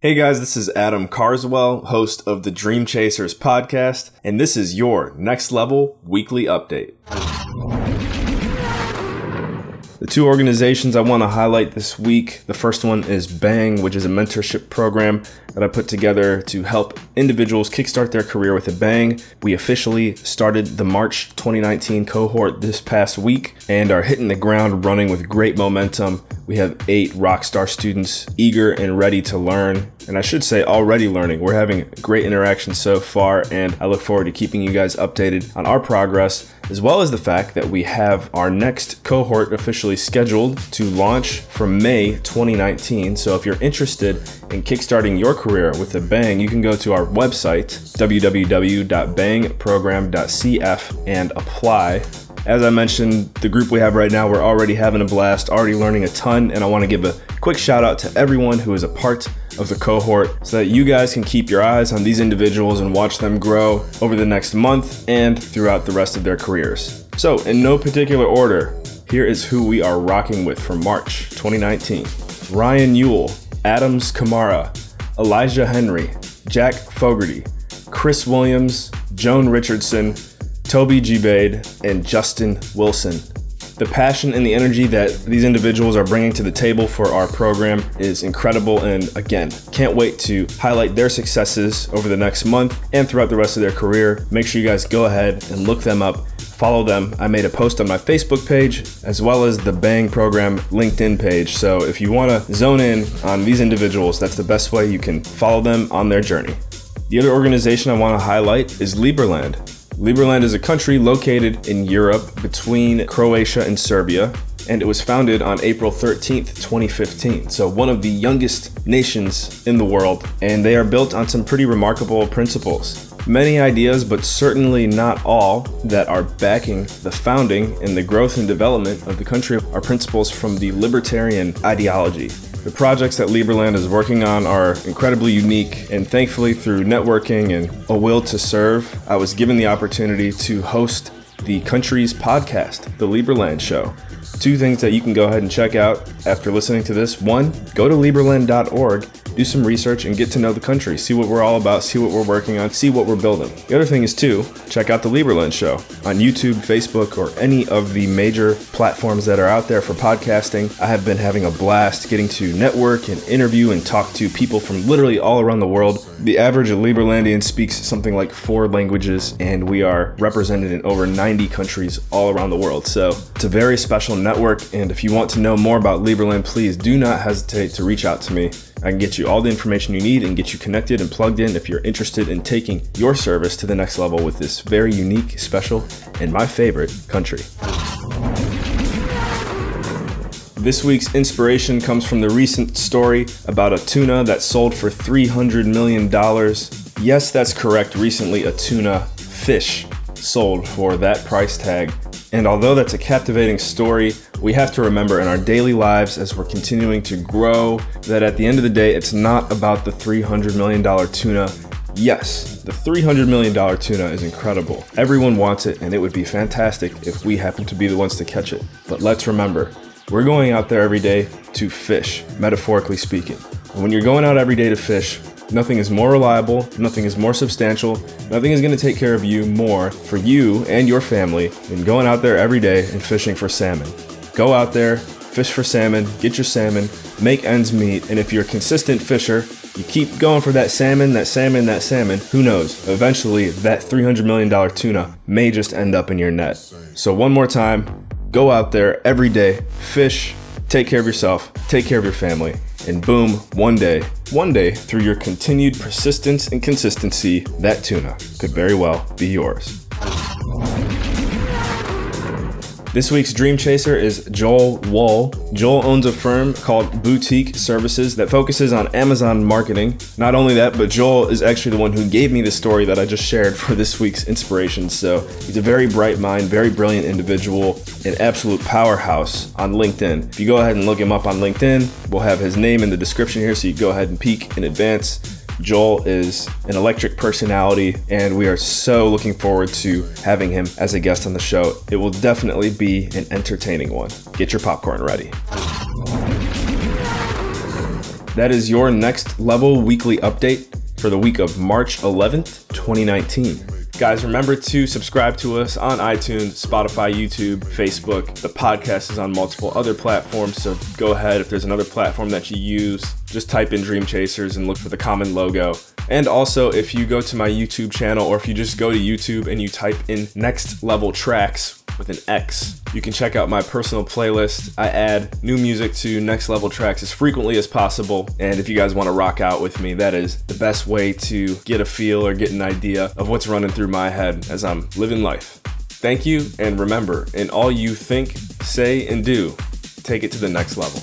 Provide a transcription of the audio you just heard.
Hey guys, this is Adam Carswell, host of the Dream Chasers podcast, and this is your next level weekly update. The two organizations I want to highlight this week the first one is Bang, which is a mentorship program that I put together to help individuals kickstart their career with a bang. We officially started the March 2019 cohort this past week and are hitting the ground running with great momentum. We have eight Rockstar students eager and ready to learn. And I should say, already learning. We're having great interaction so far, and I look forward to keeping you guys updated on our progress, as well as the fact that we have our next cohort officially scheduled to launch from May 2019. So if you're interested in kickstarting your career with a bang, you can go to our website, www.bangprogram.cf, and apply. As I mentioned, the group we have right now, we're already having a blast, already learning a ton, and I want to give a quick shout out to everyone who is a part of the cohort so that you guys can keep your eyes on these individuals and watch them grow over the next month and throughout the rest of their careers. So, in no particular order, here is who we are rocking with for March 2019 Ryan Ewell, Adams Kamara, Elijah Henry, Jack Fogarty, Chris Williams, Joan Richardson, Toby Gbade, and Justin Wilson. The passion and the energy that these individuals are bringing to the table for our program is incredible. And again, can't wait to highlight their successes over the next month and throughout the rest of their career. Make sure you guys go ahead and look them up follow them. I made a post on my Facebook page as well as the Bang Program LinkedIn page. So if you want to zone in on these individuals, that's the best way you can follow them on their journey. The other organization I want to highlight is Liberland. Liberland is a country located in Europe between Croatia and Serbia, and it was founded on April 13th, 2015. So, one of the youngest nations in the world, and they are built on some pretty remarkable principles. Many ideas, but certainly not all, that are backing the founding and the growth and development of the country are principles from the libertarian ideology. The projects that Liberland is working on are incredibly unique, and thankfully, through networking and a will to serve, I was given the opportunity to host the country's podcast, The Liberland Show. Two things that you can go ahead and check out after listening to this. One, go to Liberland.org, do some research, and get to know the country. See what we're all about, see what we're working on, see what we're building. The other thing is, two, check out The Liberland Show on YouTube, Facebook, or any of the major platforms that are out there for podcasting. I have been having a blast getting to network and interview and talk to people from literally all around the world. The average Liberlandian speaks something like four languages, and we are represented in over 90 countries all around the world. So it's a very special network. And if you want to know more about Liberland, please do not hesitate to reach out to me. I can get you all the information you need and get you connected and plugged in if you're interested in taking your service to the next level with this very unique, special, and my favorite country. This week's inspiration comes from the recent story about a tuna that sold for $300 million. Yes, that's correct. Recently, a tuna fish sold for that price tag and although that's a captivating story, we have to remember in our daily lives as we're continuing to grow that at the end of the day, it's not about the $300 million tuna. Yes, the $300 million tuna is incredible. Everyone wants it, and it would be fantastic if we happen to be the ones to catch it. But let's remember, we're going out there every day to fish, metaphorically speaking. And when you're going out every day to fish, Nothing is more reliable, nothing is more substantial, nothing is going to take care of you more for you and your family than going out there every day and fishing for salmon. Go out there, fish for salmon, get your salmon, make ends meet, and if you're a consistent fisher, you keep going for that salmon, that salmon, that salmon, who knows? Eventually, that $300 million tuna may just end up in your net. So, one more time, go out there every day, fish, take care of yourself, take care of your family, and boom, one day, one day, through your continued persistence and consistency, that tuna could very well be yours. This week's Dream Chaser is Joel Wall. Joel owns a firm called Boutique Services that focuses on Amazon marketing. Not only that, but Joel is actually the one who gave me the story that I just shared for this week's inspiration. So he's a very bright mind, very brilliant individual, an absolute powerhouse on LinkedIn. If you go ahead and look him up on LinkedIn, we'll have his name in the description here so you go ahead and peek in advance. Joel is an electric personality, and we are so looking forward to having him as a guest on the show. It will definitely be an entertaining one. Get your popcorn ready. That is your next level weekly update for the week of March 11th, 2019. Guys, remember to subscribe to us on iTunes, Spotify, YouTube, Facebook. The podcast is on multiple other platforms, so go ahead. If there's another platform that you use, just type in Dream Chasers and look for the common logo. And also, if you go to my YouTube channel or if you just go to YouTube and you type in Next Level Trax with an X, you can check out my personal playlist. I add new music to Next Level Trax as frequently as possible. And if you guys want to rock out with me, that is the best way to get a feel or get an idea of what's running through my head as I'm living life. Thank you, and remember, in all you think, say, and do, take it to the next level.